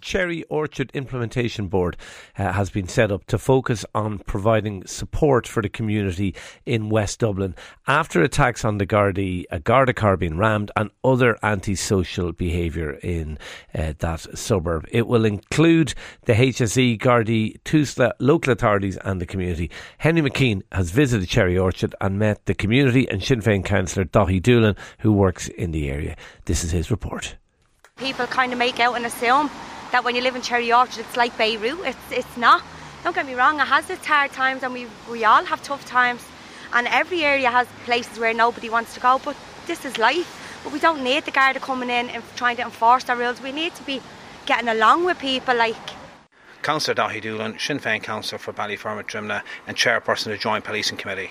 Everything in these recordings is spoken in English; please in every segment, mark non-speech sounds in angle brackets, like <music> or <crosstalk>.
Cherry Orchard Implementation Board uh, has been set up to focus on providing support for the community in West Dublin after attacks on the Gardaí, a Garda car being rammed, and other antisocial behaviour in uh, that suburb. It will include the HSE, Gardaí, TUSLA, local authorities, and the community. Henry McKean has visited Cherry Orchard and met the community and Sinn Féin councillor Daithí Doolan, who works in the area. This is his report. People kind of make out and assume that when you live in Cherry Orchard, it's like Beirut. It's, it's not. Don't get me wrong, it has its hard times and we, we all have tough times. And every area has places where nobody wants to go, but this is life. But we don't need the Garda coming in and trying to enforce our rules. We need to be getting along with people like. Councillor Daithí Doolan, Sinn Féin Councillor for Ballyfermot Drimnagh and Chairperson of the Joint Policing Committee.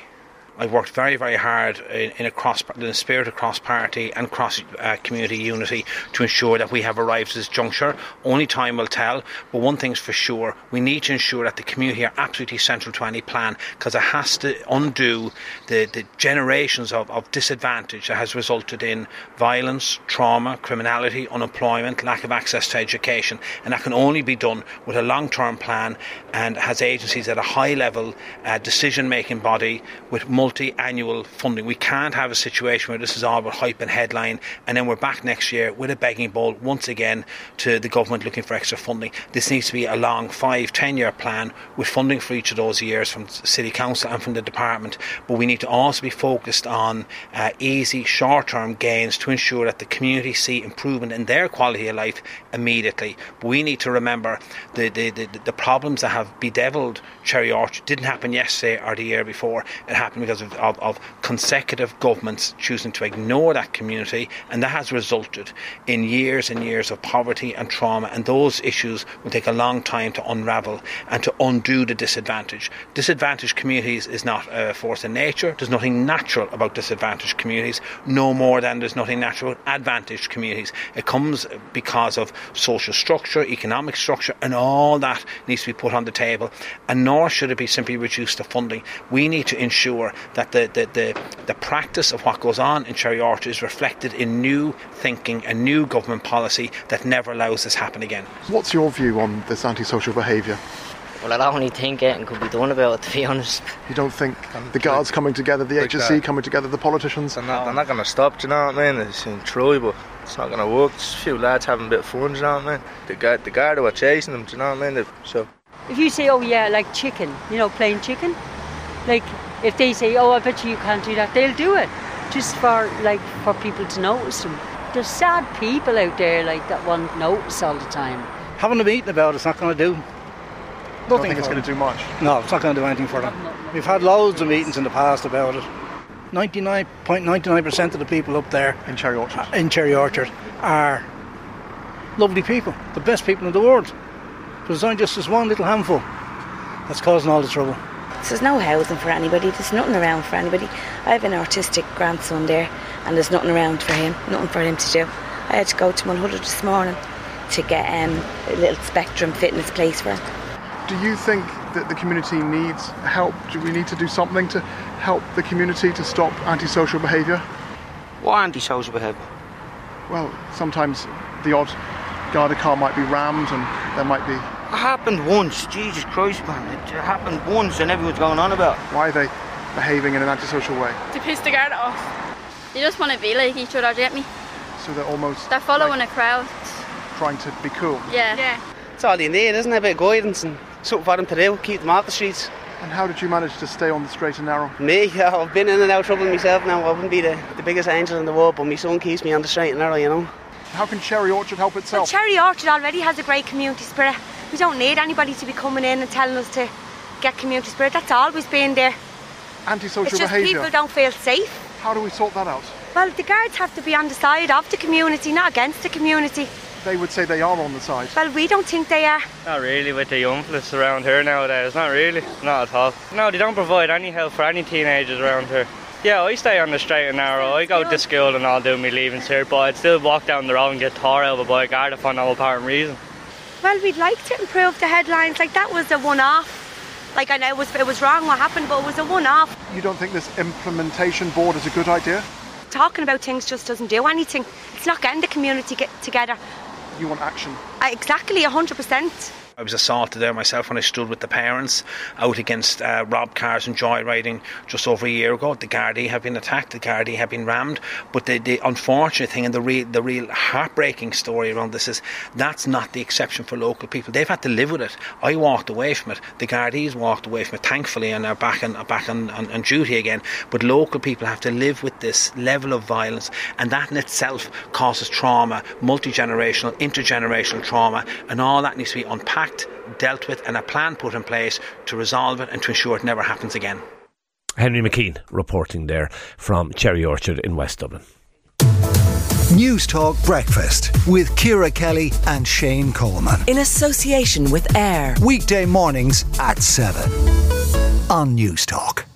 I've worked very, very hard in, in a cross, in a spirit of cross party and cross uh, community unity to ensure that we have arrived at this juncture. Only time will tell, but one thing's for sure we need to ensure that the community are absolutely central to any plan because it has to undo the, the generations of, of disadvantage that has resulted in violence, trauma, criminality, unemployment, lack of access to education, and that can only be done with a long term plan and has agencies at a high level uh, decision making body with multiple multi-annual funding. We can't have a situation where this is all about hype and headline, and then we're back next year with a begging bowl once again to the government looking for extra funding. This needs to be a long five, ten-year plan with funding for each of those years from City Council and from the department. But we need to also be focused on uh, easy, short-term gains to ensure that the community see improvement in their quality of life immediately. But we need to remember the the, the, the problems that have bedeviled Cherry Orchard didn't happen yesterday or the year before. It happened because of, of, of, consecutive governments choosing to ignore that community, and that has resulted in years and years of poverty and trauma. And those issues will take a long time to unravel and to undo the disadvantage. Disadvantaged communities is not a force in nature. There's nothing natural about disadvantaged communities, no more than there's nothing natural about advantaged communities. It comes because of social structure, economic structure, and all that needs to be put on the table. And nor should it be simply reduced to funding. We need to ensure that the, the, the, the practice of what goes on in Cherry Orchard is reflected in new thinking and new government policy that never allows this happen again. What's your view on this antisocial behaviour? Well, I don't really think anything could be done about it, to be <laughs> honest. You don't think the guards coming together, the like HSE coming together, the politicians? They're not, they're not going to stop, do you know what I mean? It's in try, but it's not going to work. Just a few lads having a bit of fun, do you know what I mean? The guard, the guard were chasing them, do you know what I mean? So. If you say, oh yeah, like chicken, you know, plain chicken, like if they say, "Oh, I bet you, you can't do that," they'll do it just for like for people to notice them. There's sad people out there like that want notice all the time. Having a meeting about it's not going to do nothing. think it's going to do much. No, it's not going to do anything for them. We've had loads of meetings in the past about it. 99.99% of the people up there in Cherry Orchard uh, in Cherry Orchard are lovely people, the best people in the world. But there's only just this one little handful that's causing all the trouble. There's no housing for anybody, there's nothing around for anybody. I have an autistic grandson there and there's nothing around for him, nothing for him to do. I had to go to 100 this morning to get um, a little spectrum fitness place for him. Do you think that the community needs help? Do we need to do something to help the community to stop antisocial behaviour? What antisocial behaviour? Well, sometimes the odd Garda car might be rammed and there might be it happened once. Jesus Christ, man. It happened once and everyone's going on about it. Why are they behaving in an antisocial way? To piss the guard off. They just want to be like each other, get me? So they're almost... They're following like a crowd. Trying to be cool? Yeah. Yeah. It's all you need, isn't it? A bit of guidance and something for them to do, keep them off the streets. And how did you manage to stay on the straight and narrow? Me, <laughs> I've been in and out of trouble myself now. I wouldn't be the, the biggest angel in the world, but my son keeps me on the straight and narrow, you know. How can Cherry Orchard help itself? Well, Cherry Orchard already has a great community spirit. We don't need anybody to be coming in and telling us to get community spirit. That's always been there. Antisocial it's just behaviour. People don't feel safe. How do we sort that out? Well, the guards have to be on the side of the community, not against the community. They would say they are on the side. Well, we don't think they are. Not really with the young fellas around here nowadays. Not really. Not at all. No, they don't provide any help for any teenagers around here. Yeah, I stay on the straight and narrow. I go to school and I'll do my leavings here, but I'd still walk down the road and get tore over by a guard for no apparent reason. Well, we'd like to improve the headlines. Like that was a one-off. Like I know it was it was wrong what happened, but it was a one-off. You don't think this implementation board is a good idea? Talking about things just doesn't do anything. It's not getting the community get together. You want action? Uh, exactly, hundred percent. I was assaulted there myself when I stood with the parents out against uh, cars and joyriding just over a year ago. The Gardaí have been attacked, the Gardaí have been rammed. But the, the unfortunate thing and the real, the real heartbreaking story around this is that's not the exception for local people. They've had to live with it. I walked away from it. The Gardaí's walked away from it, thankfully, and are back on, back on, on, on duty again. But local people have to live with this level of violence, and that in itself causes trauma, multi generational, intergenerational trauma, and all that needs to be unpacked dealt with, and a plan put in place to resolve it and to ensure it never happens again. Henry McKean reporting there from Cherry Orchard in West Dublin. Newstalk Breakfast with Ciara Kelly and Shane Coleman. In association with AIR. Weekday mornings at 7 on Newstalk.